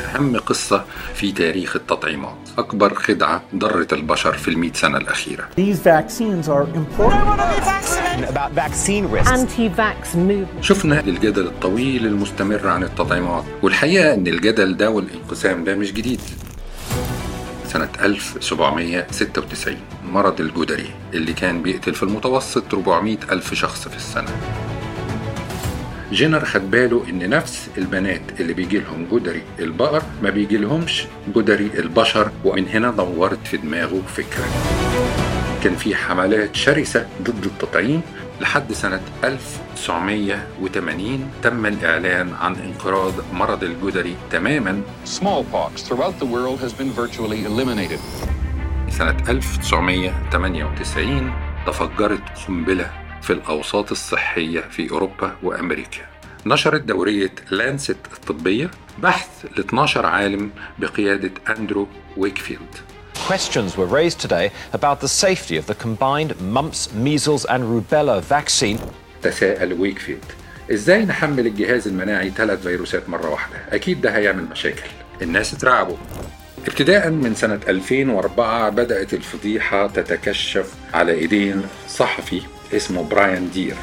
أهم قصة في تاريخ التطعيمات أكبر خدعة ضرت البشر في المئة سنة الأخيرة These vaccines are important. about vaccine risks. anti-vax movement. شفنا الجدل الطويل المستمر عن التطعيمات والحقيقة أن الجدل ده والانقسام ده مش جديد سنة 1796 مرض الجدري اللي كان بيقتل في المتوسط 400 ألف شخص في السنة جينر خد باله إن نفس البنات اللي بيجي لهم جدري البقر ما بيجي لهمش جدري البشر ومن هنا دورت في دماغه فكرة كان في حملات شرسة ضد التطعيم لحد سنة 1980 تم الإعلان عن انقراض مرض الجدري تماما Smallpox throughout the world has been virtually eliminated. سنة 1998 تفجرت قنبلة في الأوساط الصحية في أوروبا وأمريكا. نشرت دورية لانست الطبية بحث ل 12 عالم بقيادة أندرو ويكفيلد. Questions were raised today about the safety of the combined mumps, measles, and rubella vaccine. تساءل ويكفيلد. إزاي نحمل الجهاز المناعي ثلاث فيروسات مرة واحدة؟ أكيد ده هيعمل مشاكل. الناس اترعبوا. ابتداء من سنة 2004 بدأت الفضيحة تتكشف على إيدين صحفي اسمه براين دير.